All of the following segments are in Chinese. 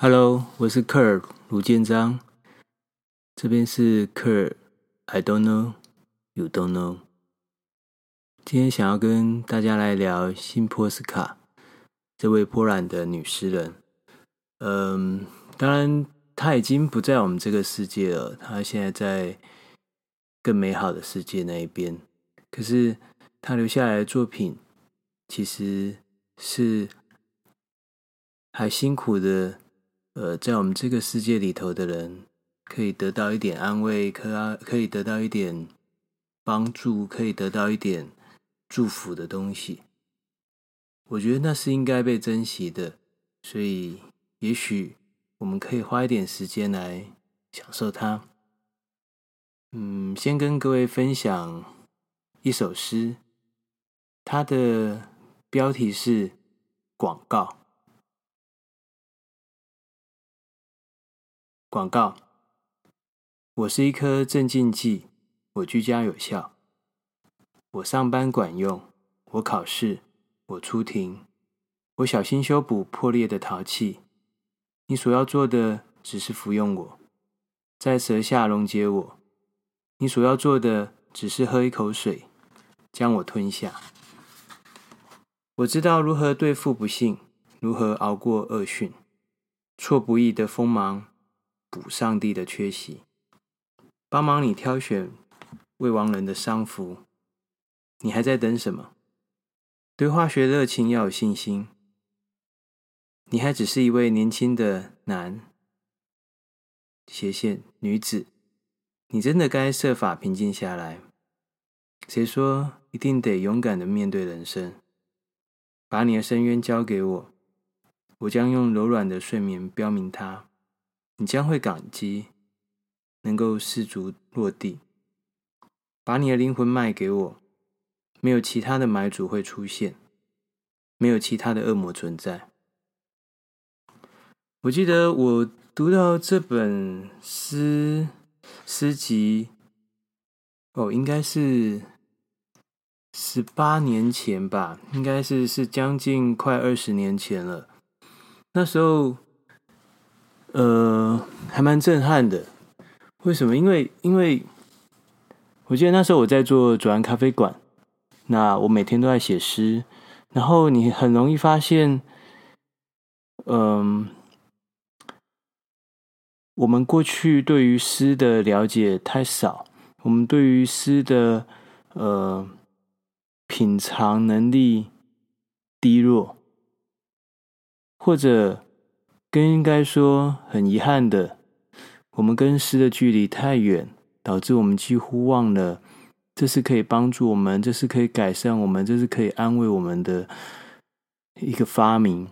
Hello，我是克尔卢建章，这边是克尔，I don't know，you don't know。今天想要跟大家来聊辛波斯卡这位波兰的女诗人。嗯，当然她已经不在我们这个世界了，她现在在更美好的世界那一边。可是她留下来的作品，其实是还辛苦的。呃，在我们这个世界里头的人，可以得到一点安慰，可啊可以得到一点帮助，可以得到一点祝福的东西。我觉得那是应该被珍惜的，所以也许我们可以花一点时间来享受它。嗯，先跟各位分享一首诗，它的标题是《广告》。广告，我是一颗镇静剂，我居家有效，我上班管用，我考试，我出庭，我小心修补破裂的陶器。你所要做的只是服用我，在舌下溶解我。你所要做的只是喝一口水，将我吞下。我知道如何对付不幸，如何熬过恶训，错不意的锋芒。补上帝的缺席，帮忙你挑选未亡人的丧服。你还在等什么？对化学热情要有信心。你还只是一位年轻的男斜线女子，你真的该设法平静下来。谁说一定得勇敢的面对人生？把你的深渊交给我，我将用柔软的睡眠标明它。你将会感激，能够失足落地，把你的灵魂卖给我。没有其他的买主会出现，没有其他的恶魔存在。我记得我读到这本诗诗集，哦，应该是十八年前吧，应该是是将近快二十年前了。那时候。呃，还蛮震撼的。为什么？因为因为我记得那时候我在做左岸咖啡馆，那我每天都在写诗，然后你很容易发现，嗯、我们过去对于诗的了解太少，我们对于诗的呃品尝能力低落，或者。更应该说，很遗憾的，我们跟诗的距离太远，导致我们几乎忘了，这是可以帮助我们，这是可以改善我们，这是可以安慰我们的一个发明，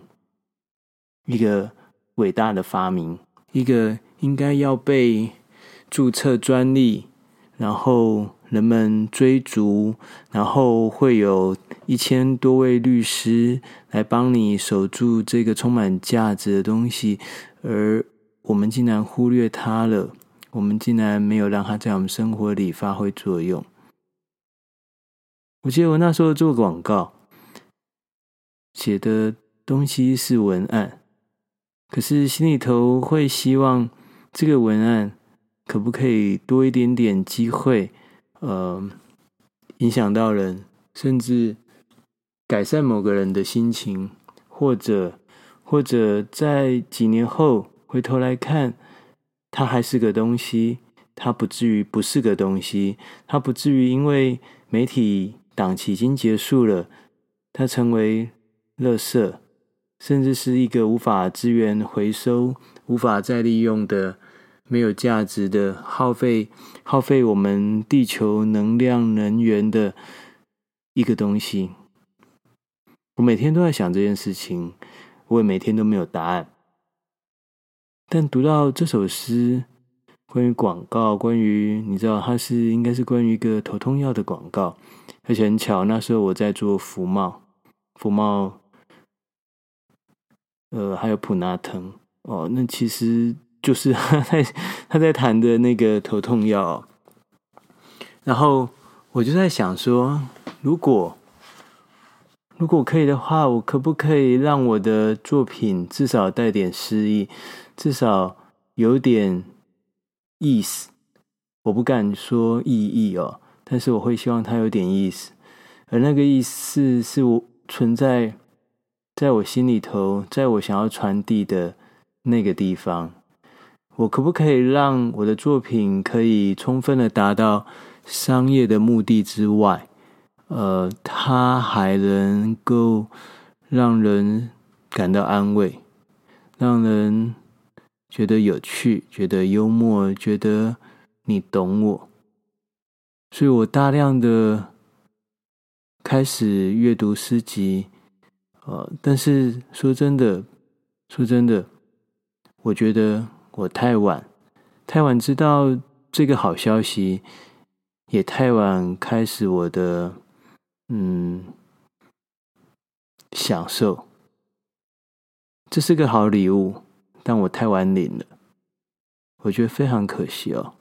一个伟大的发明，一个应该要被注册专利，然后。人们追逐，然后会有一千多位律师来帮你守住这个充满价值的东西，而我们竟然忽略它了，我们竟然没有让它在我们生活里发挥作用。我记得我那时候做广告，写的东西是文案，可是心里头会希望这个文案可不可以多一点点机会。呃，影响到人，甚至改善某个人的心情，或者或者在几年后回头来看，它还是个东西，它不至于不是个东西，它不至于因为媒体档期已经结束了，它成为垃圾，甚至是一个无法资源回收、无法再利用的。没有价值的耗费，耗费我们地球能量能源的一个东西。我每天都在想这件事情，我也每天都没有答案。但读到这首诗，关于广告，关于你知道，它是应该是关于一个头痛药的广告，而且很巧，那时候我在做福茂，福茂，呃，还有普拿疼哦，那其实。就是他在他在谈的那个头痛药，然后我就在想说，如果如果可以的话，我可不可以让我的作品至少带点诗意，至少有点意思？我不敢说意义哦，但是我会希望它有点意思，而那个意思是我存在在我心里头，在我想要传递的那个地方。我可不可以让我的作品可以充分的达到商业的目的之外？呃，它还能够让人感到安慰，让人觉得有趣，觉得幽默，觉得你懂我。所以我大量的开始阅读诗集，呃，但是说真的，说真的，我觉得我太晚，太晚知道这个好消息，也太晚开始我的。嗯，享受，这是个好礼物，但我太晚领了，我觉得非常可惜哦。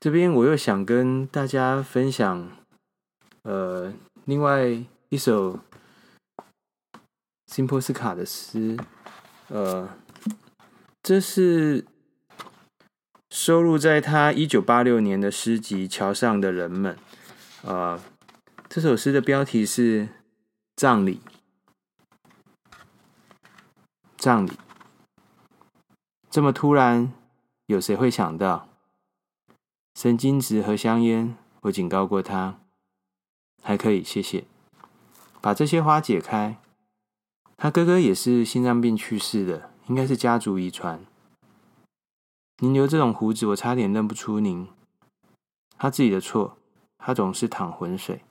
这边我又想跟大家分享，呃，另外一首辛波斯卡的诗，呃，这是收录在他一九八六年的诗集《桥上的人们》。呃，这首诗的标题是《葬礼》。葬礼，这么突然，有谁会想到？神经质和香烟，我警告过他，还可以，谢谢。把这些花解开。他哥哥也是心脏病去世的，应该是家族遗传。您留这种胡子，我差点认不出您。他自己的错。他总是淌浑水。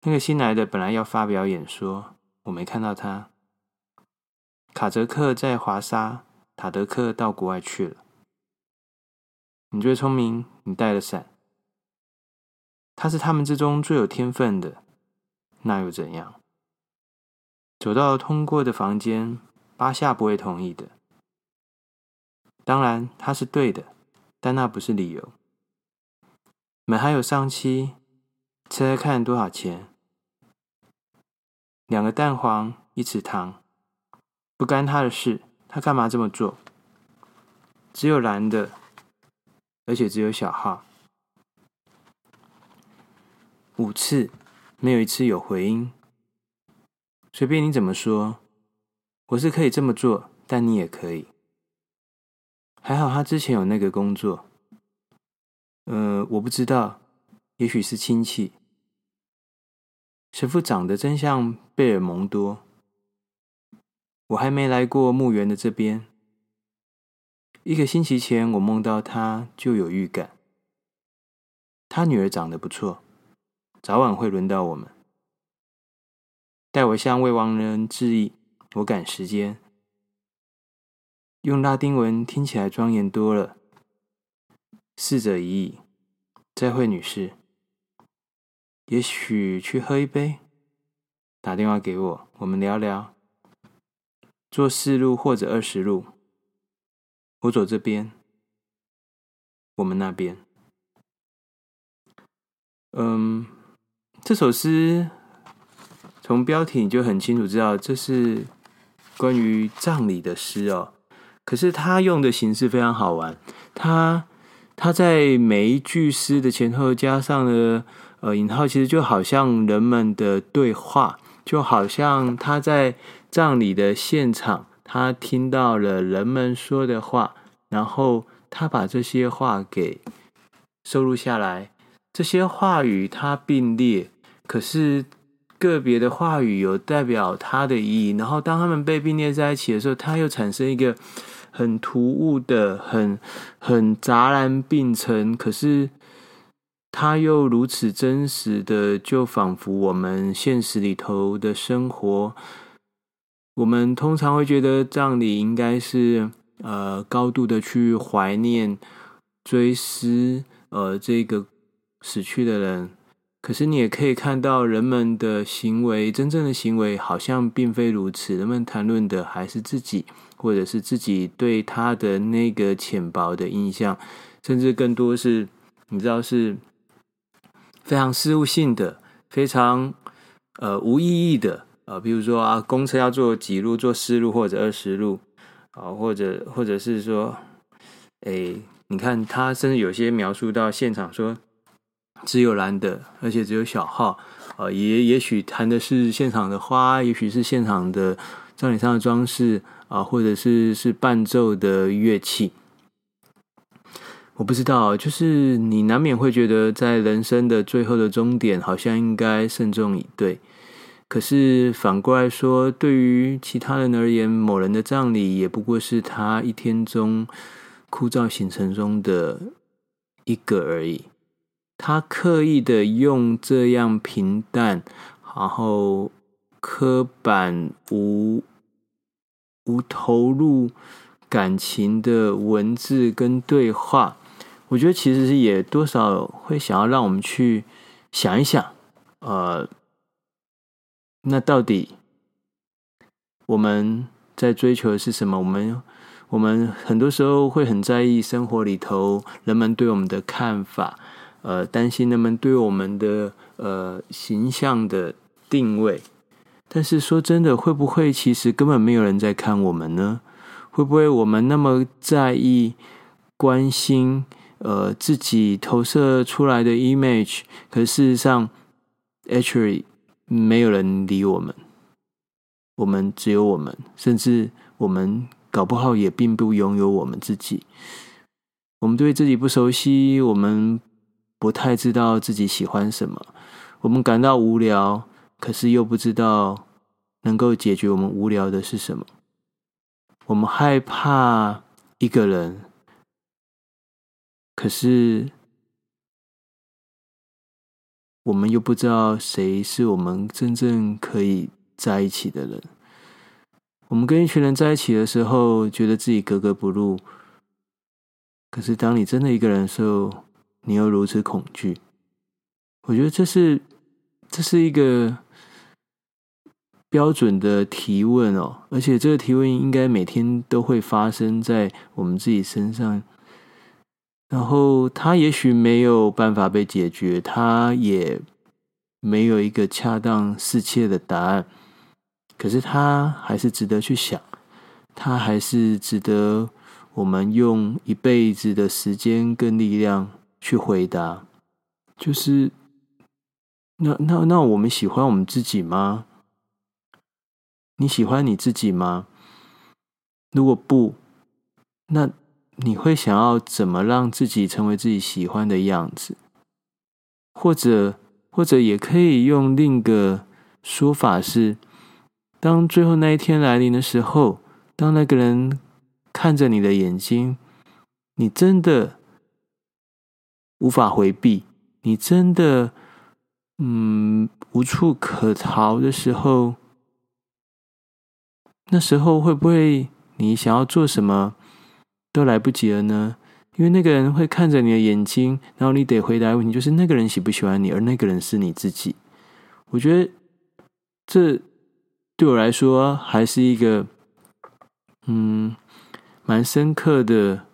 那个新来的本来要发表演说，我没看到他。卡泽克在华沙，塔德克到国外去了。你最聪明，你带了伞。他是他们之中最有天分的，那又怎样？走到通过的房间，巴夏不会同意的。当然，他是对的，但那不是理由。们还有上漆，猜猜看多少钱？两个蛋黄，一匙糖，不干他的事。他干嘛这么做？只有蓝的，而且只有小号。五次，没有一次有回音。随便你怎么说，我是可以这么做，但你也可以。还好他之前有那个工作。呃，我不知道，也许是亲戚。神父长得真像贝尔蒙多。我还没来过墓园的这边。一个星期前，我梦到他，就有预感。他女儿长得不错，早晚会轮到我们。代我向未亡人致意，我赶时间。用拉丁文听起来庄严多了。逝者已矣，再会，女士。也许去喝一杯，打电话给我，我们聊聊。坐四路或者二十路，我走这边，我们那边。嗯，这首诗从标题你就很清楚知道，这是关于葬礼的诗哦。可是他用的形式非常好玩，他。他在每一句诗的前后加上了呃引号，其实就好像人们的对话，就好像他在葬礼的现场，他听到了人们说的话，然后他把这些话给收录下来。这些话语他并列，可是个别的话语有代表他的意义，然后当他们被并列在一起的时候，他又产生一个。很突兀的，很很杂然并陈，可是它又如此真实的，就仿佛我们现实里头的生活。我们通常会觉得葬礼应该是呃高度的去怀念、追思呃这个死去的人，可是你也可以看到人们的行为，真正的行为好像并非如此。人们谈论的还是自己。或者是自己对他的那个浅薄的印象，甚至更多是，你知道是非常事务性的，非常呃无意义的啊，比如说啊，公车要坐几路，坐四路或者二十路啊，或者或者是说，哎，你看他甚至有些描述到现场说，只有蓝的，而且只有小号啊，也也许弹的是现场的花，也许是现场的葬礼上的装饰啊，或者是是伴奏的乐器。我不知道，就是你难免会觉得，在人生的最后的终点，好像应该慎重以对。可是反过来说，对于其他人而言，某人的葬礼也不过是他一天中枯燥行程中的一个而已。他刻意的用这样平淡、然后刻板、无无投入感情的文字跟对话。我觉得其实也多少会想要让我们去想一想，呃，那到底我们在追求的是什么？我们我们很多时候会很在意生活里头人们对我们的看法，呃，担心人们对我们的呃形象的定位。但是说真的，会不会其实根本没有人在看我们呢？会不会我们那么在意关心？呃，自己投射出来的 image，可事实上，actually 没有人理我们，我们只有我们，甚至我们搞不好也并不拥有我们自己。我们对自己不熟悉，我们不太知道自己喜欢什么，我们感到无聊，可是又不知道能够解决我们无聊的是什么。我们害怕一个人。可是，我们又不知道谁是我们真正可以在一起的人。我们跟一群人在一起的时候，觉得自己格格不入。可是，当你真的一个人的时候，你又如此恐惧。我觉得这是这是一个标准的提问哦，而且这个提问应该每天都会发生在我们自己身上。然后他也许没有办法被解决，他也没有一个恰当适切的答案，可是他还是值得去想，他还是值得我们用一辈子的时间跟力量去回答。就是，那那那我们喜欢我们自己吗？你喜欢你自己吗？如果不，那。你会想要怎么让自己成为自己喜欢的样子？或者，或者也可以用另一个说法是：当最后那一天来临的时候，当那个人看着你的眼睛，你真的无法回避，你真的嗯无处可逃的时候，那时候会不会你想要做什么？都来不及了呢，因为那个人会看着你的眼睛，然后你得回答问题，就是那个人喜不喜欢你，而那个人是你自己。我觉得这对我来说还是一个嗯蛮深刻的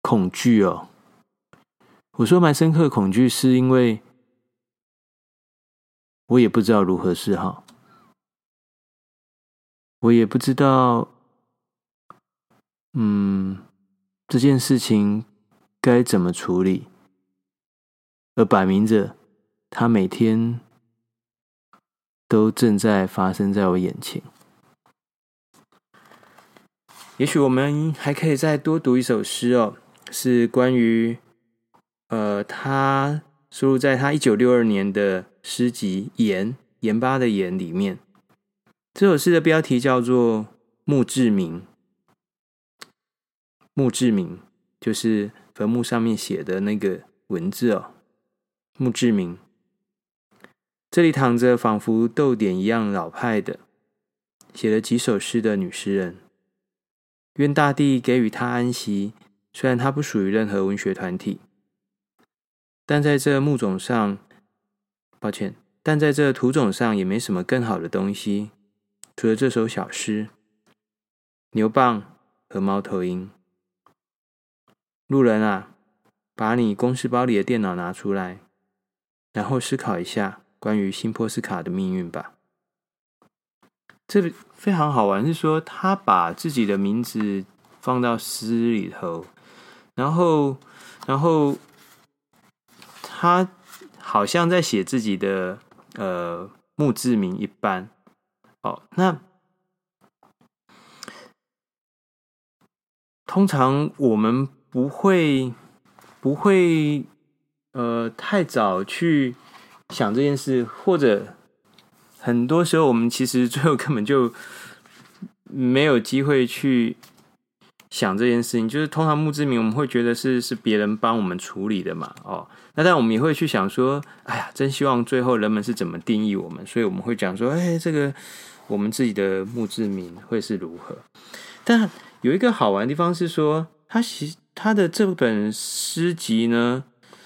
恐惧哦。我说蛮深刻的恐惧，是因为我也不知道如何是好，我也不知道。嗯，这件事情该怎么处理？而摆明着，它每天都正在发生在我眼前。也许我们还可以再多读一首诗哦，是关于呃，他收录在他一九六二年的诗集《盐盐巴的盐》里面。这首诗的标题叫做《墓志铭》。墓志铭就是坟墓上面写的那个文字哦。墓志铭，这里躺着仿佛逗点一样老派的，写了几首诗的女诗人。愿大地给予她安息，虽然她不属于任何文学团体，但在这墓冢上，抱歉，但在这土冢上也没什么更好的东西，除了这首小诗：牛蒡和猫头鹰。路人啊，把你公事包里的电脑拿出来。然后思考一下关于辛波斯卡的命运吧。这非常好玩，是说他把自己的名字放到诗里头，然后，然后他好像在写自己的呃墓志铭一般。哦，那通常我们不会不会呃太早去想这件事，或者很多时候我们其实最后根本就没有机会去想这件事情。就是通常墓志铭，我们会觉得是是别人帮我们处理的嘛，哦，那但我们也会去想说，哎呀，真希望最后人们是怎么定义我们，所以我们会讲说，哎，这个。我们自己的墓志铭会是如何？但有一个好玩的地方是说，他其他的这本诗集呢，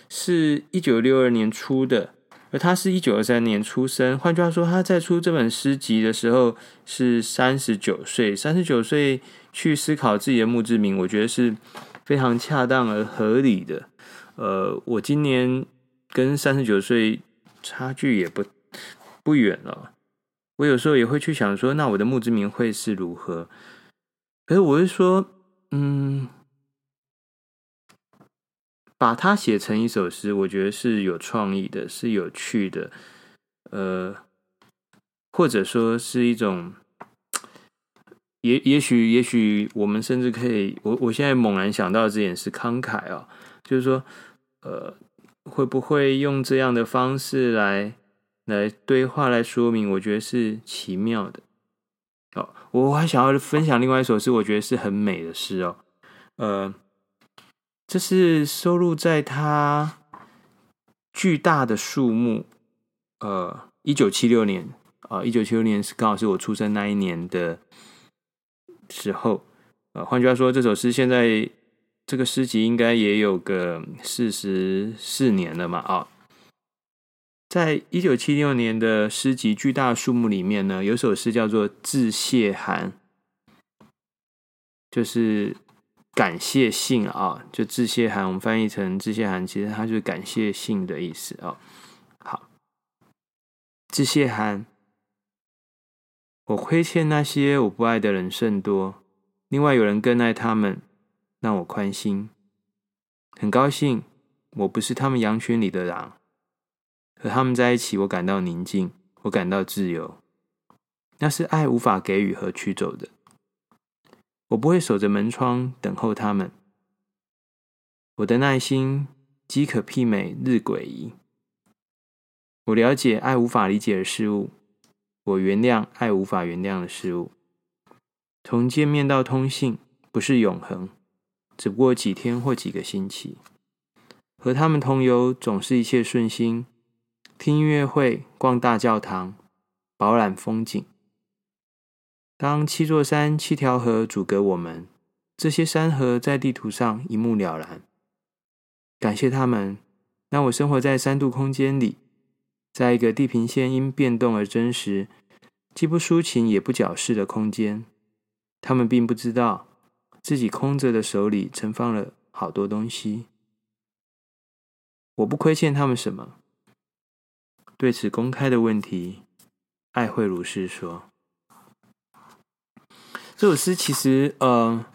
是一九六二年出的，而他是一九二三年出生。换句话说，他在出这本诗集的时候是三十九岁，三十九岁去思考自己的墓志铭，我觉得是非常恰当而合理的。呃，我今年跟三十九岁差距也不不远了。我有时候也会去想说，那我的墓志铭会是如何？可是我会说，嗯，把它写成一首诗，我觉得是有创意的，是有趣的，呃，或者说是一种，也也许也许我们甚至可以，我我现在猛然想到这点是慷慨啊，就是说，呃，会不会用这样的方式来？来对话来说明，我觉得是奇妙的。哦，我还想要分享另外一首诗，我觉得是很美的诗哦。呃，这是收录在他巨大的树木。呃，一九七六年啊，一九七六年是刚好是我出生那一年的时候。呃，换句话说，这首诗现在这个诗集应该也有个四十四年了嘛？啊。在一九七六年的诗集《巨大树木》里面呢，有首诗叫做《致谢函》，就是感谢信啊，就致谢函，我们翻译成致谢函，其实它就是感谢信的意思啊。好，致谢函，我亏欠那些我不爱的人甚多，另外有人更爱他们，让我宽心，很高兴我不是他们羊群里的狼。和他们在一起，我感到宁静，我感到自由。那是爱无法给予和取走的。我不会守着门窗等候他们。我的耐心饥可媲美日晷仪。我了解爱无法理解的事物。我原谅爱无法原谅的事物。从见面到通信不是永恒，只不过几天或几个星期。和他们同游总是一切顺心。听音乐会，逛大教堂，饱览风景。当七座山、七条河阻隔我们，这些山河在地图上一目了然。感谢他们，让我生活在三度空间里，在一个地平线因变动而真实、既不抒情也不矫饰的空间。他们并不知道自己空着的手里盛放了好多东西。我不亏欠他们什么。对此公开的问题，爱慧如是说。这首诗其实，呃，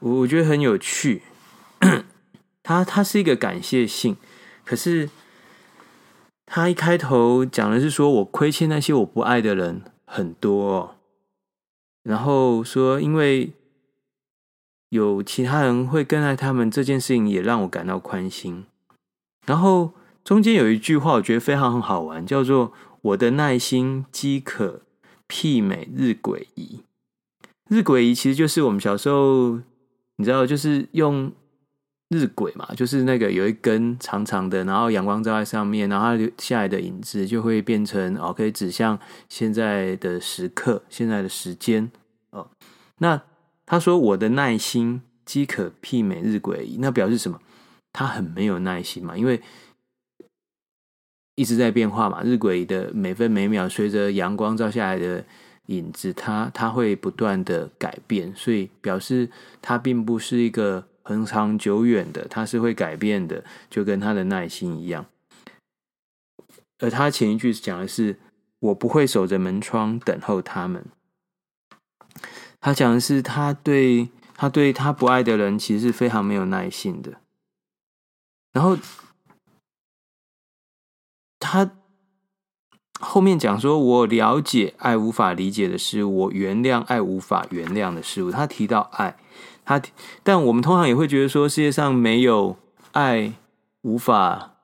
我我觉得很有趣。它它是一个感谢信，可是它一开头讲的是说我亏欠那些我不爱的人很多哦，然后说因为有其他人会更爱他们这件事情，也让我感到宽心，然后。中间有一句话，我觉得非常很好玩，叫做“我的耐心饥渴媲美日晷仪”。日晷仪其实就是我们小时候，你知道，就是用日晷嘛，就是那个有一根长长的，然后阳光照在上面，然后它留下来的影子就会变成哦，可以指向现在的时刻、现在的时间哦。那他说：“我的耐心饥可媲美日晷仪”，那表示什么？他很没有耐心嘛，因为。一直在变化嘛，日晷的每分每秒随着阳光照下来的影子，它它会不断的改变，所以表示它并不是一个恒长久远的，它是会改变的，就跟他的耐心一样。而他前一句讲的是“我不会守着门窗等候他们”。他讲的是他对他对他不爱的人，其实是非常没有耐心的。然后他后面讲说：“我了解爱无法理解的事物，我原谅爱无法原谅的事物。”他提到爱，他但我们通常也会觉得说，世界上没有爱无法。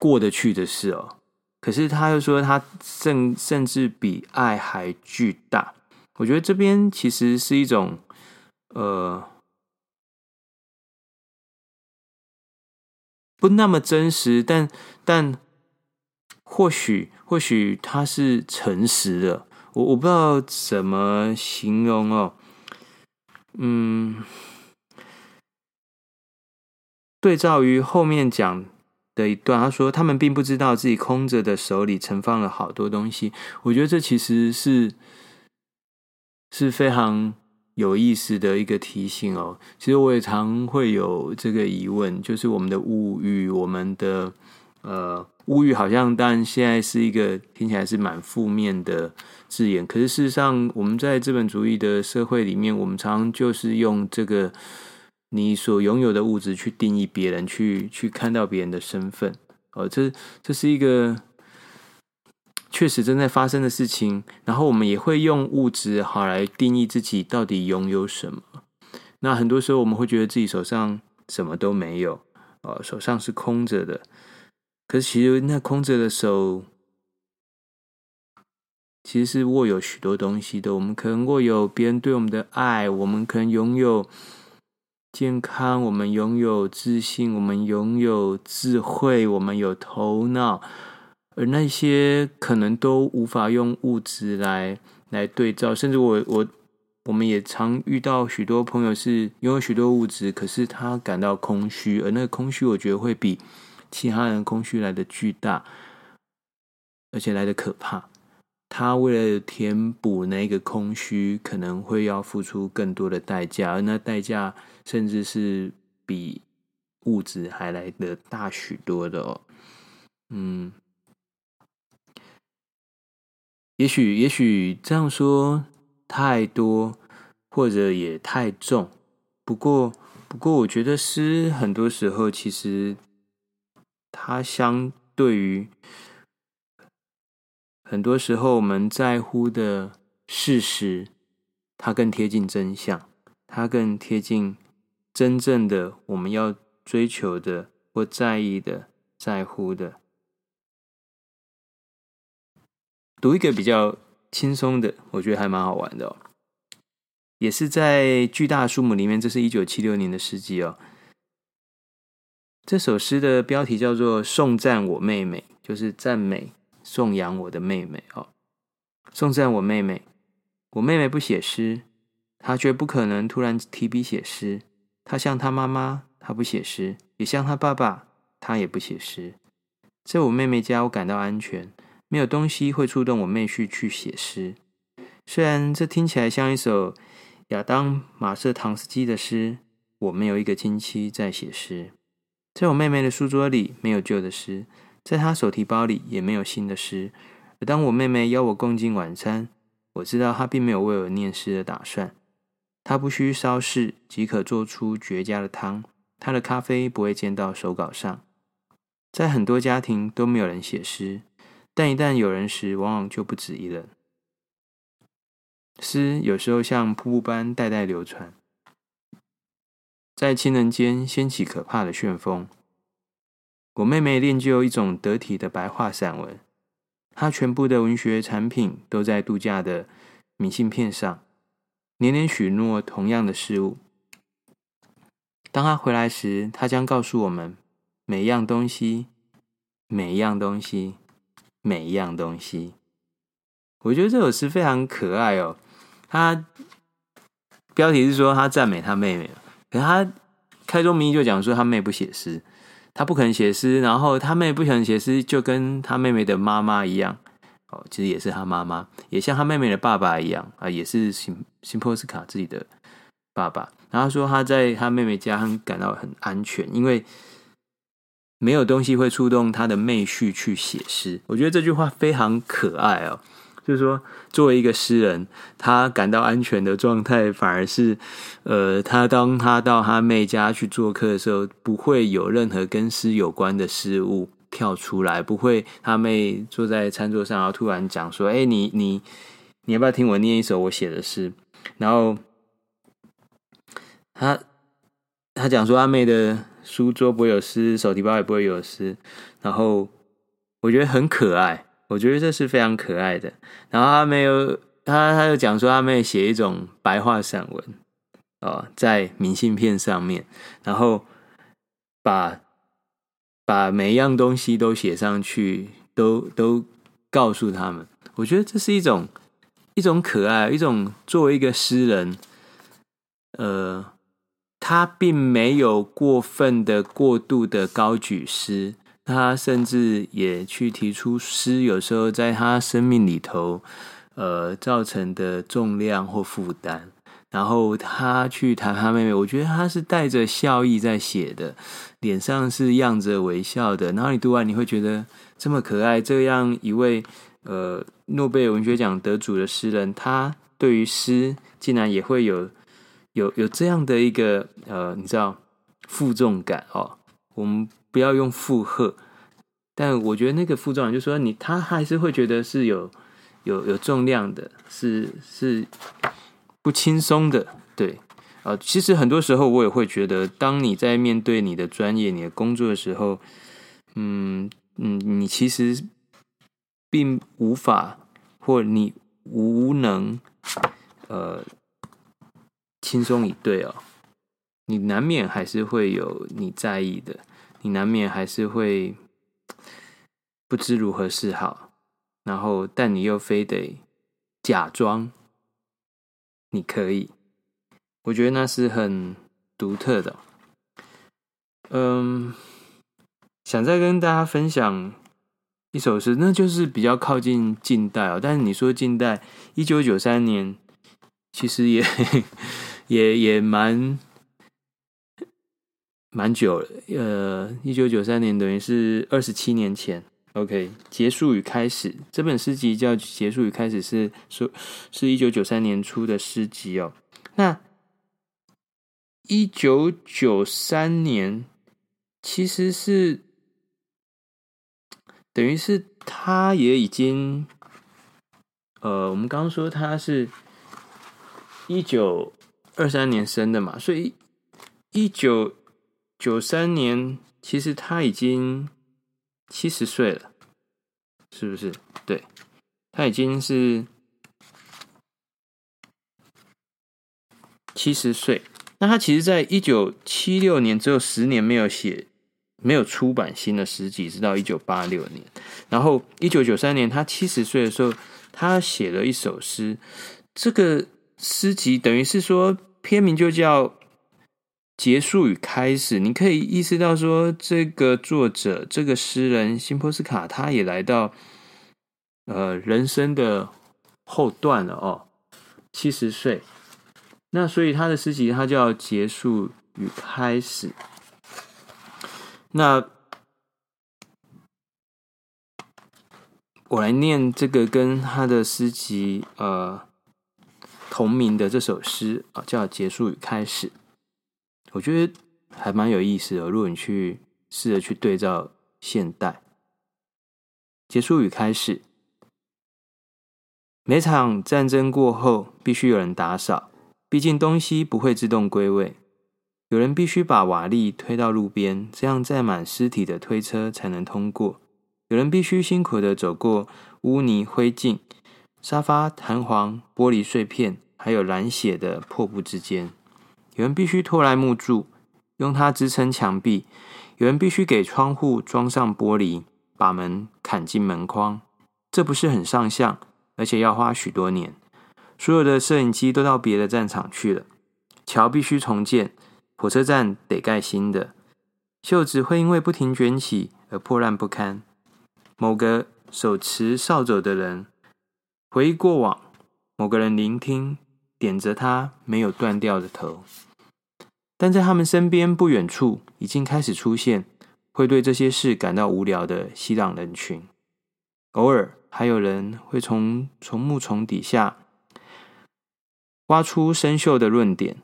过得去的事哦，可是他又说他甚甚至比爱还巨大。我觉得这边其实是一种呃不那么真实，但但或许或许他是诚实的。我我不知道怎么形容哦，嗯，对照于后面讲。的一段，他说：“他们并不知道自己空着的手里盛放了好多东西。”我觉得这其实是是非常有意思的一个提醒哦。其实我也常会有这个疑问，就是我们的物欲，我们的呃物欲，好像但现在是一个听起来是蛮负面的字眼。可是事实上，我们在资本主义的社会里面，我们常常就是用这个。你所拥有的物质去定义别人，去去看到别人的身份，哦，这这是一个确实正在发生的事情。然后我们也会用物质好来定义自己到底拥有什么。那很多时候我们会觉得自己手上什么都没有，哦，手上是空着的。可是其实那空着的手，其实是握有许多东西的。我们可能握有别人对我们的爱，我们可能拥有。健康，我们拥有自信，我们拥有智慧，我们有头脑，而那些可能都无法用物质来来对照。甚至我我我们也常遇到许多朋友是拥有许多物质，可是他感到空虚，而那个空虚，我觉得会比其他人空虚来的巨大，而且来的可怕。他为了填补那个空虚，可能会要付出更多的代价，而那代价甚至是比物质还来得大许多的哦。嗯，也许也许这样说太多，或者也太重。不过不过，我觉得诗很多时候其实它相对于。很多时候，我们在乎的事实，它更贴近真相，它更贴近真正的我们要追求的或在意的、在乎的。读一个比较轻松的，我觉得还蛮好玩的哦，也是在《巨大树木》里面，这是一九七六年的诗集哦。这首诗的标题叫做《颂赞我妹妹》，就是赞美。颂扬我的妹妹哦，颂赞我妹妹。我妹妹不写诗，她绝不可能突然提笔写诗。他像他妈妈，他不写诗；也像他爸爸，他也不写诗。在我妹妹家，我感到安全，没有东西会触动我妹婿去写诗。虽然这听起来像一首亚当马瑟唐斯基的诗，我没有一个亲戚在写诗。在我妹妹的书桌里，没有旧的诗。在她手提包里也没有新的诗，而当我妹妹邀我共进晚餐，我知道她并没有为我念诗的打算。她不需烧试即可做出绝佳的汤，她的咖啡不会溅到手稿上。在很多家庭都没有人写诗，但一旦有人时，往往就不止一人。诗有时候像瀑布般代代流传，在亲人间掀起可怕的旋风。我妹妹练就一种得体的白话散文，她全部的文学产品都在度假的明信片上，年年许诺同样的事物。当他回来时，他将告诉我们每一样东西，每一样东西，每一样东西。我觉得这首诗非常可爱哦。他标题是说他赞美他妹妹，可是她开宗明义就讲说他妹不写诗。他不肯写诗，然后他妹不肯写诗，就跟他妹妹的妈妈一样，哦，其实也是他妈妈，也像他妹妹的爸爸一样啊，也是辛辛波斯卡自己的爸爸。然后说他在他妹妹家很感到很安全，因为没有东西会触动他的妹婿去写诗。我觉得这句话非常可爱哦。就是说，作为一个诗人，他感到安全的状态，反而是，呃，他当他到他妹家去做客的时候，不会有任何跟诗有关的事物跳出来，不会他妹坐在餐桌上，然后突然讲说：“哎，你你你要不要听我念一首我写的诗？”然后他他讲说，阿妹的书桌不会有诗，手提包也不会有诗，然后我觉得很可爱。我觉得这是非常可爱的。然后他没有，他他又讲说阿妹写一种白话散文哦，在明信片上面，然后把把每一样东西都写上去，都都告诉他们。我觉得这是一种一种可爱，一种作为一个诗人，呃，他并没有过分的、过度的高举诗。他甚至也去提出诗，有时候在他生命里头，呃，造成的重量或负担。然后他去谈他妹妹，我觉得他是带着笑意在写的，脸上是漾着微笑的。然后你读完，你会觉得这么可爱。这样一位呃诺贝尔文学奖得主的诗人，他对于诗竟然也会有有有这样的一个呃，你知道负重感哦。我们。不要用负荷，但我觉得那个负重感，就是说你他还是会觉得是有有有重量的，是是不轻松的，对啊。其实很多时候我也会觉得，当你在面对你的专业、你的工作的时候，嗯嗯，你其实并无法或你无能呃轻松以对哦，你难免还是会有你在意的。你难免还是会不知如何是好，然后但你又非得假装你可以，我觉得那是很独特的。嗯，想再跟大家分享一首诗，那就是比较靠近近代哦。但是你说近代，一九九三年，其实也也也蛮。蛮久了，呃，一九九三年等于是二十七年前。OK，结束与开始这本诗集叫《结束与开始》，是说是一九九三年出的诗集哦。那一九九三年其实是等于是他也已经，呃，我们刚刚说他是一九二三年生的嘛，所以一九。九三年，其实他已经七十岁了，是不是？对，他已经是七十岁。那他其实，在一九七六年只有十年没有写、没有出版新的诗集，直到一九八六年。然后一九九三年，他七十岁的时候，他写了一首诗。这个诗集等于是说，片名就叫。结束与开始，你可以意识到说，这个作者，这个诗人辛波斯卡，他也来到呃人生的后段了哦，七十岁。那所以他的诗集，他叫结束与开始。那我来念这个跟他的诗集呃同名的这首诗啊，叫结束与开始。我觉得还蛮有意思的。如果你去试着去对照现代，结束与开始，每场战争过后，必须有人打扫，毕竟东西不会自动归位。有人必须把瓦砾推到路边，这样载满尸体的推车才能通过。有人必须辛苦的走过污泥、灰烬、沙发弹簧、玻璃碎片，还有染血的破布之间。有人必须拖来木柱，用它支撑墙壁；有人必须给窗户装上玻璃，把门砍进门框。这不是很上相，而且要花许多年。所有的摄影机都到别的战场去了。桥必须重建，火车站得盖新的。袖子会因为不停卷起而破烂不堪。某个手持扫帚的人回忆过往，某个人聆听，点着他没有断掉的头。但在他们身边不远处，已经开始出现会对这些事感到无聊的熙攘人群。偶尔还有人会从从木丛底下挖出生锈的论点，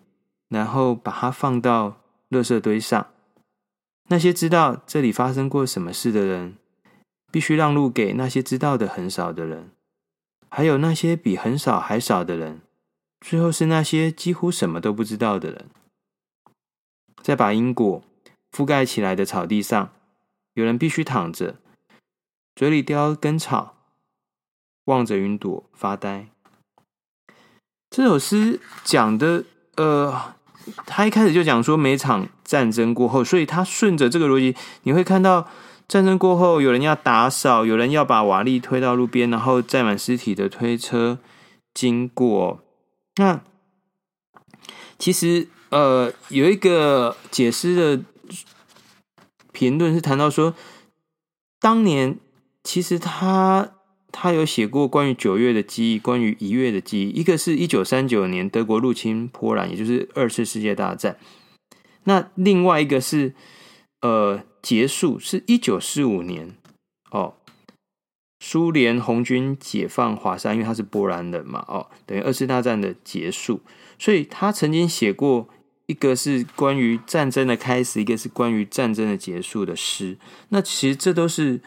然后把它放到垃圾堆上。那些知道这里发生过什么事的人，必须让路给那些知道的很少的人，还有那些比很少还少的人，最后是那些几乎什么都不知道的人。在把因果覆盖起来的草地上，有人必须躺着，嘴里叼根草，望着云朵发呆。这首诗讲的，呃，他一开始就讲说，每场战争过后，所以他顺着这个逻辑，你会看到战争过后，有人要打扫，有人要把瓦砾推到路边，然后载满尸体的推车经过。那其实，呃，有一个解释的。评论是谈到说，当年其实他他有写过关于九月的记忆，关于一月的记忆。一个是一九三九年德国入侵波兰，也就是二次世界大战。那另外一个是呃结束，是一九四五年哦，苏联红军解放华沙，因为他是波兰人嘛，哦，等于二次大战的结束。所以他曾经写过。一个是关于战争的开始，一个是关于战争的结束的诗。那其实这都是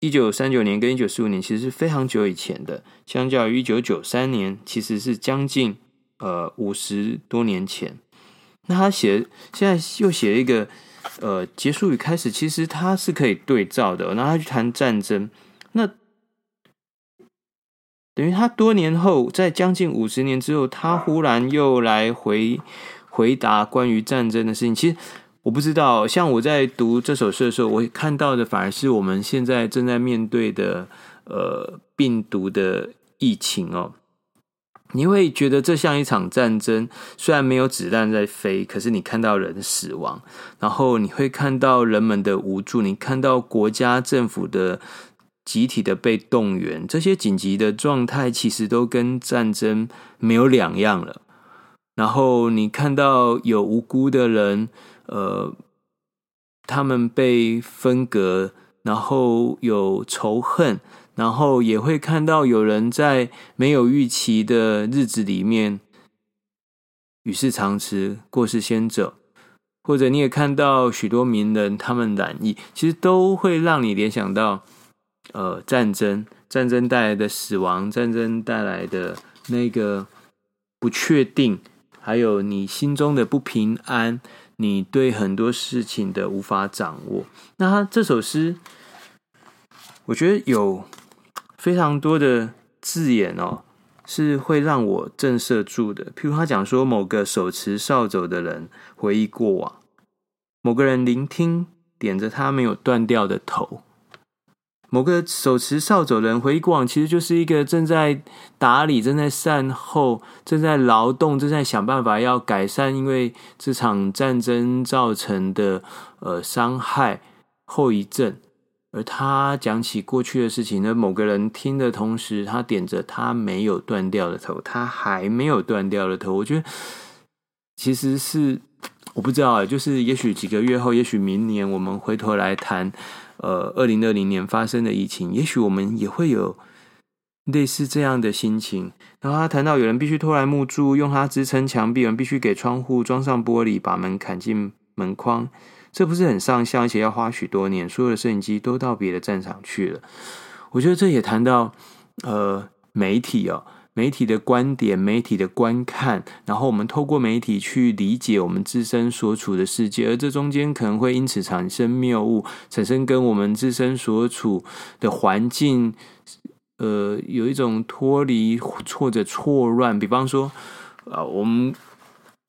一九三九年跟一九四五年，其实是非常久以前的。相较于一九九三年，其实是将近呃五十多年前。那他写现在又写了一个呃结束与开始，其实他是可以对照的。然后他去谈战争，那等于他多年后，在将近五十年之后，他忽然又来回。回答关于战争的事情，其实我不知道。像我在读这首诗的时候，我看到的反而是我们现在正在面对的呃病毒的疫情哦。你会觉得这像一场战争，虽然没有子弹在飞，可是你看到人死亡，然后你会看到人们的无助，你看到国家政府的集体的被动员，这些紧急的状态其实都跟战争没有两样了。然后你看到有无辜的人，呃，他们被分隔，然后有仇恨，然后也会看到有人在没有预期的日子里面与世长辞，过世先走，或者你也看到许多名人他们染疫，其实都会让你联想到，呃，战争，战争带来的死亡，战争带来的那个不确定。还有你心中的不平安，你对很多事情的无法掌握。那他这首诗，我觉得有非常多的字眼哦，是会让我震慑住的。譬如他讲说，某个手持扫帚的人回忆过往，某个人聆听，点着他没有断掉的头。某个手持扫帚的人回忆过往，其实就是一个正在打理、正在善后、正在劳动、正在想办法要改善，因为这场战争造成的呃伤害后遗症。而他讲起过去的事情呢，某个人听的同时，他点着他没有断掉的头，他还没有断掉的头。我觉得其实是我不知道啊，就是也许几个月后，也许明年，我们回头来谈。呃，二零二零年发生的疫情，也许我们也会有类似这样的心情。然后他谈到，有人必须拖来木柱，用它支撑墙壁；有人必须给窗户装上玻璃，把门砍进门框。这不是很上相，而且要花许多年。所有的摄影机都到别的战场去了。我觉得这也谈到呃媒体哦。媒体的观点，媒体的观看，然后我们透过媒体去理解我们自身所处的世界，而这中间可能会因此产生谬误，产生跟我们自身所处的环境，呃，有一种脱离或者错乱。比方说，啊、呃，我们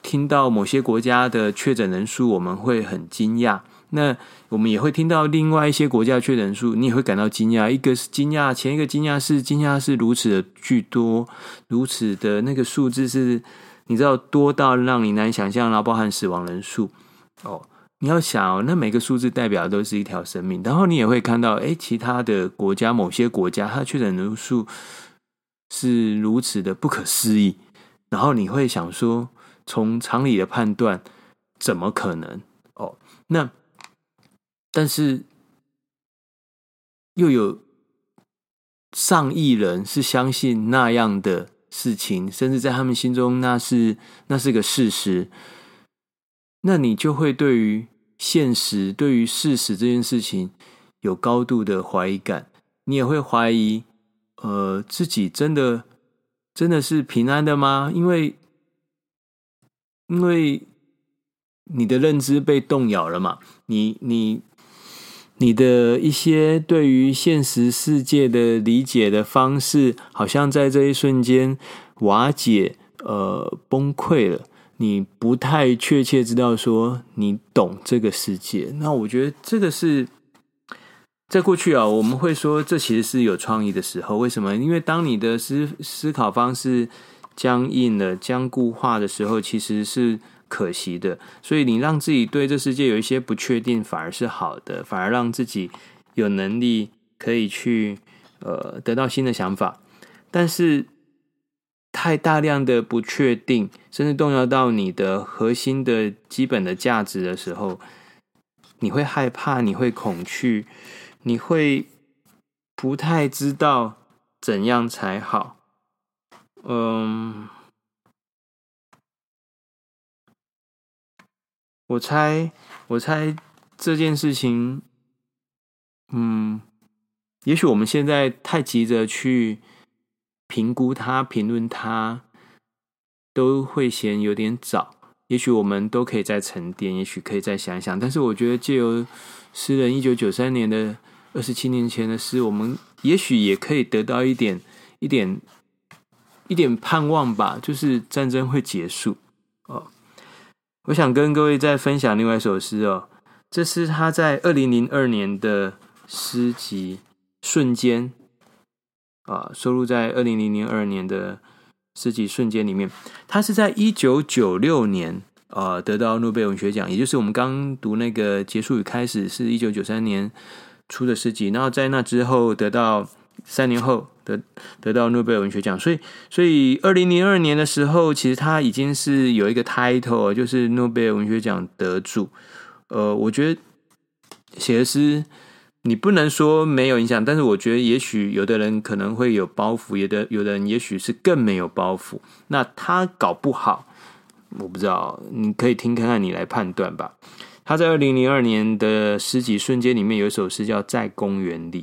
听到某些国家的确诊人数，我们会很惊讶。那我们也会听到另外一些国家确诊数，你也会感到惊讶。一个是惊讶，前一个惊讶是惊讶是如此的巨多，如此的那个数字是，你知道多到让你难以想象，然后包含死亡人数哦。你要想哦，那每个数字代表的都是一条生命。然后你也会看到，诶，其他的国家某些国家，它确诊人数是如此的不可思议。然后你会想说，从常理的判断，怎么可能？哦，那。但是又有上亿人是相信那样的事情，甚至在他们心中那是那是个事实。那你就会对于现实、对于事实这件事情有高度的怀疑感，你也会怀疑，呃，自己真的真的是平安的吗？因为，因为你的认知被动摇了嘛，你你你的一些对于现实世界的理解的方式，好像在这一瞬间瓦解，呃，崩溃了。你不太确切知道说你懂这个世界，那我觉得这个是在过去啊，我们会说这其实是有创意的时候。为什么？因为当你的思思考方式僵硬了、僵固化的时候，其实是可惜的。所以你让自己对这世界有一些不确定，反而是好的，反而让自己有能力可以去呃得到新的想法。但是。太大量的不确定，甚至动摇到你的核心的基本的价值的时候，你会害怕，你会恐惧，你会不太知道怎样才好。嗯，我猜，我猜这件事情，嗯，也许我们现在太急着去。评估他、评论他，都会嫌有点早。也许我们都可以再沉淀，也许可以再想想。但是，我觉得借由诗人一九九三年的二十七年前的诗，我们也许也可以得到一点、一点、一点盼望吧。就是战争会结束哦。我想跟各位再分享另外一首诗哦，这是他在二零零二年的诗集《瞬间》。啊，收录在二零零零二年的诗集《瞬间》里面。他是在一九九六年啊得到诺贝尔文学奖，也就是我们刚读那个《结束与开始》是一九九三年出的诗集。然后在那之后得到三年后得得到诺贝尔文学奖。所以，所以二零零二年的时候，其实他已经是有一个 title，就是诺贝尔文学奖得主。呃，我觉得写的诗。你不能说没有影响，但是我觉得也许有的人可能会有包袱，有的有的人也许是更没有包袱。那他搞不好，我不知道，你可以听看看，你来判断吧。他在二零零二年的诗集《瞬间》里面有一首诗叫《在公园里》，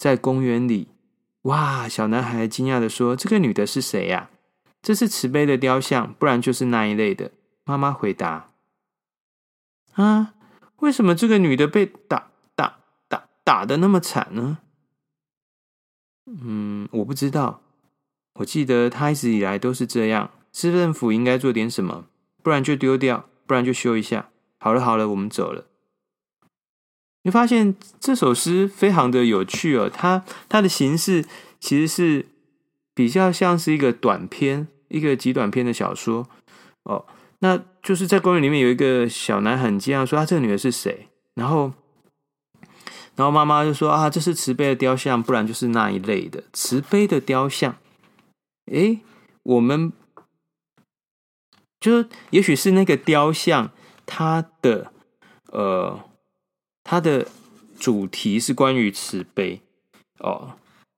在公园里，哇！小男孩惊讶地说：“这个女的是谁呀？这是慈悲的雕像，不然就是那一类的。”妈妈回答：“啊，为什么这个女的被打？”打得那么惨呢？嗯，我不知道。我记得她一直以来都是这样。市政府应该做点什么，不然就丢掉，不然就修一下。好了好了，我们走了。你发现这首诗非常的有趣哦，它它的形式其实是比较像是一个短篇，一个极短篇的小说哦。那就是在公园里面有一个小男孩很惊讶说：“啊，这个女的是谁？”然后。然后妈妈就说：“啊，这是慈悲的雕像，不然就是那一类的慈悲的雕像。”诶，我们就也许是那个雕像，它的呃，它的主题是关于慈悲哦。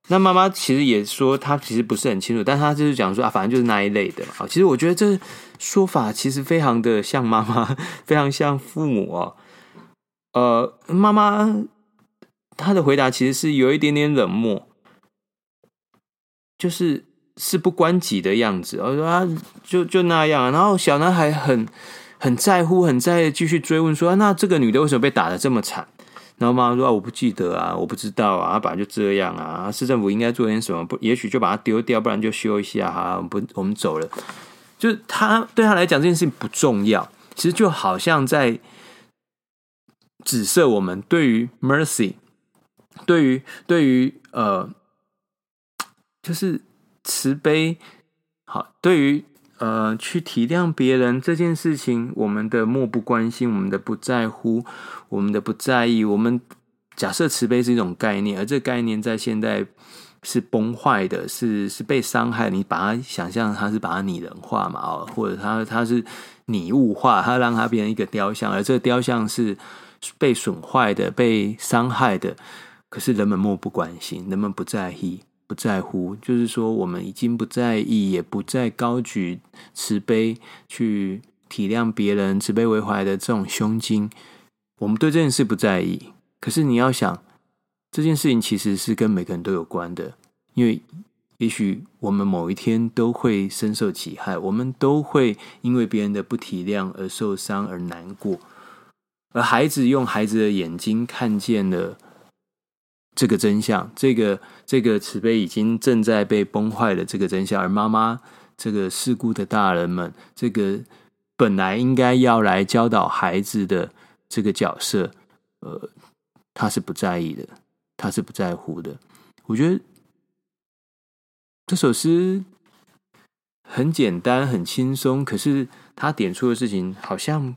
那妈妈其实也说，她其实不是很清楚，但她就是讲说啊，反正就是那一类的啊。其实我觉得这说法其实非常的像妈妈，非常像父母哦。呃，妈妈。他的回答其实是有一点点冷漠，就是事不关己的样子。我说啊，就就那样。然后小男孩很很在乎，很在意，继续追问说：“，那这个女的为什么被打得这么惨？”然后妈妈说：“啊，我不记得啊，我不知道啊，本来就这样啊。市政府应该做点什么，不，也许就把它丢掉，不然就修一下哈。不，我们走了。”就是他对他来讲这件事情不重要，其实就好像在指涉我们对于 mercy。对于对于呃，就是慈悲，好，对于呃去体谅别人这件事情，我们的漠不关心，我们的不在乎，我们的不在意，我们假设慈悲是一种概念，而这概念在现在是崩坏的，是是被伤害。你把它想象，它是把它拟人化嘛，哦，或者它它是拟物化，它让它变成一个雕像，而这个雕像是被损坏的、被伤害的，可是人们漠不关心，人们不在意、不在乎，就是说，我们已经不在意，也不再高举慈悲去体谅别人、慈悲为怀的这种胸襟。我们对这件事不在意，可是你要想，这件事情其实是跟每个人都有关的，因为。也许我们某一天都会深受其害，我们都会因为别人的不体谅而受伤而难过。而孩子用孩子的眼睛看见了这个真相，这个这个慈悲已经正在被崩坏的这个真相。而妈妈这个世故的大人们，这个本来应该要来教导孩子的这个角色，呃，他是不在意的，他是不在乎的。我觉得。这首诗很简单，很轻松，可是他点出的事情好像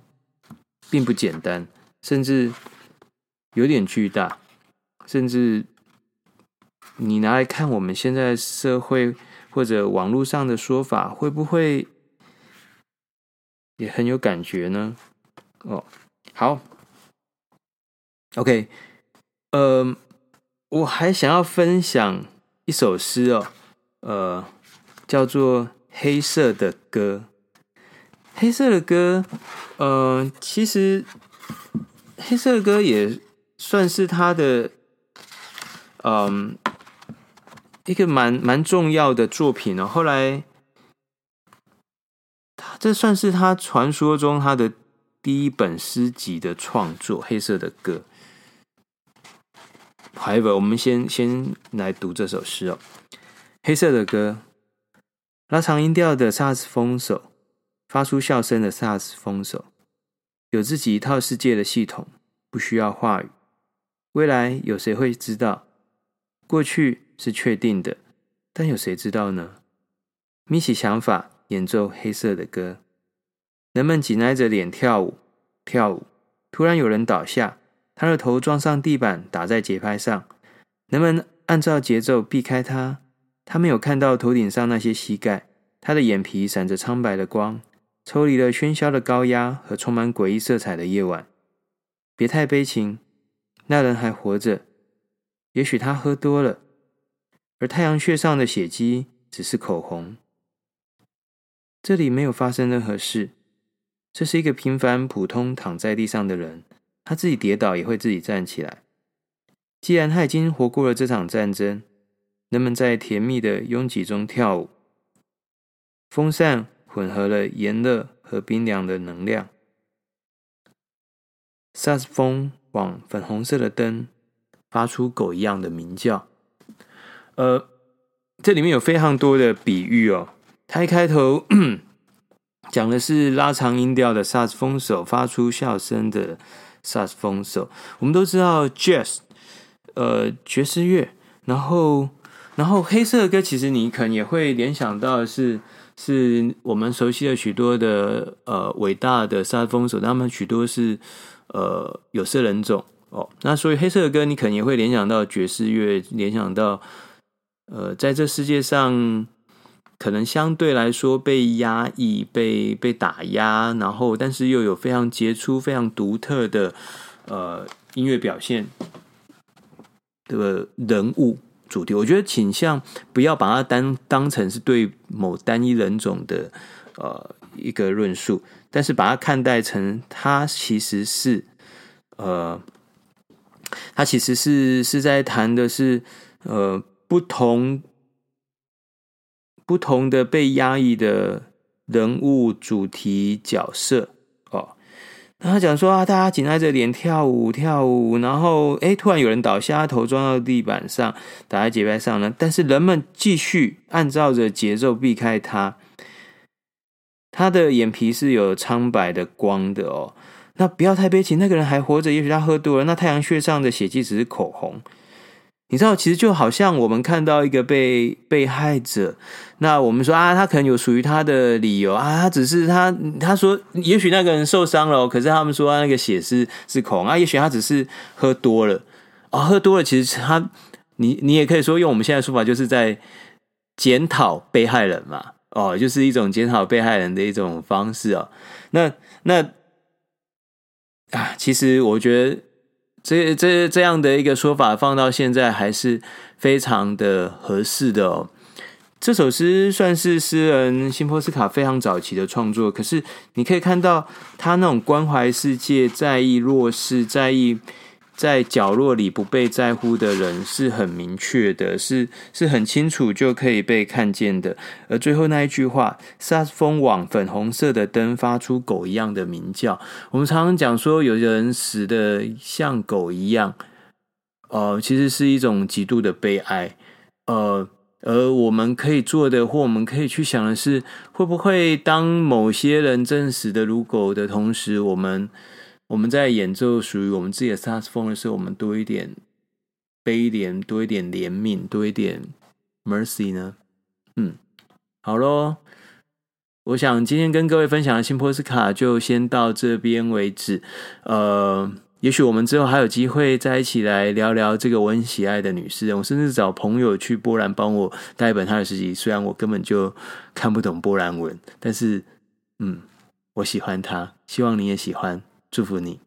并不简单，甚至有点巨大，甚至你拿来看我们现在社会或者网络上的说法，会不会也很有感觉呢？哦，好，OK，呃，我还想要分享一首诗哦。呃，叫做黑色的歌。黑色的歌，呃，其实黑色的歌也算是他的，嗯、一个蛮蛮重要的作品哦。后来，他这算是他传说中他的第一本诗集的创作，《黑色的歌》。However，我们先先来读这首诗哦。黑色的歌，拉长音调的萨斯风手，发出笑声的萨斯风手，有自己一套世界的系统，不需要话语。未来有谁会知道？过去是确定的，但有谁知道呢？眯起想法，演奏黑色的歌，人们紧挨着脸跳舞，跳舞。突然有人倒下，他的头撞上地板，打在节拍上。人们按照节奏避开他。他没有看到头顶上那些膝盖，他的眼皮闪着苍白的光，抽离了喧嚣的高压和充满诡异色彩的夜晚。别太悲情，那人还活着，也许他喝多了，而太阳穴上的血迹只是口红。这里没有发生任何事，这是一个平凡普通躺在地上的人，他自己跌倒也会自己站起来。既然他已经活过了这场战争。人们在甜蜜的拥挤中跳舞，风扇混合了炎热和冰凉的能量。萨克斯风往粉红色的灯发出狗一样的鸣叫。呃，这里面有非常多的比喻哦。他一开头 讲的是拉长音调的萨斯风手发出笑声的萨斯风手。我们都知道 jazz，呃，爵士乐，然后。然后黑色的歌，其实你可能也会联想到的是，是我们熟悉的许多的呃伟大的萨斯风手，他们许多是呃有色人种哦。那所以黑色的歌，你可能也会联想到爵士乐，联想到呃在这世界上可能相对来说被压抑、被被打压，然后但是又有非常杰出、非常独特的呃音乐表现的人物。主题，我觉得倾向不要把它当当成是对某单一人种的呃一个论述，但是把它看待成它其实是呃，它其实是是在谈的是呃不同不同的被压抑的人物主题角色。然后他讲说啊，大家紧挨着脸跳舞跳舞，然后诶，突然有人倒下，头撞到地板上，打在节拍上呢。但是人们继续按照着节奏避开他。他的眼皮是有苍白的光的哦。那不要太悲情，那个人还活着，也许他喝多了。那太阳穴上的血迹只是口红。你知道，其实就好像我们看到一个被被害者，那我们说啊，他可能有属于他的理由啊，他只是他他说，也许那个人受伤了，可是他们说那个血是是口红啊，也许他只是喝多了啊、喝多了，其实他你你也可以说用我们现在说法，就是在检讨被害人嘛，哦，就是一种检讨被害人的一种方式哦，那那啊，其实我觉得这这这样的一个说法放到现在还是非常的合适的哦。这首诗算是诗人辛波斯卡非常早期的创作，可是你可以看到他那种关怀世界、在意弱势、在意在角落里不被在乎的人是很明确的，是是很清楚就可以被看见的。而最后那一句话：“萨斯风往粉红色的灯发出狗一样的鸣叫。”我们常常讲说，有人死得像狗一样，呃，其实是一种极度的悲哀，呃。而我们可以做的，或我们可以去想的是，会不会当某些人正死的如狗的同时，我们我们在演奏属于我们自己的萨克斯风的时候，我们多一点悲怜，多一点怜悯，多一点 mercy 呢？嗯，好喽，我想今天跟各位分享的新波斯卡就先到这边为止，呃。也许我们之后还有机会再一起来聊聊这个我很喜爱的女诗人。我甚至找朋友去波兰帮我带一本她的诗集，虽然我根本就看不懂波兰文，但是，嗯，我喜欢她，希望你也喜欢，祝福你。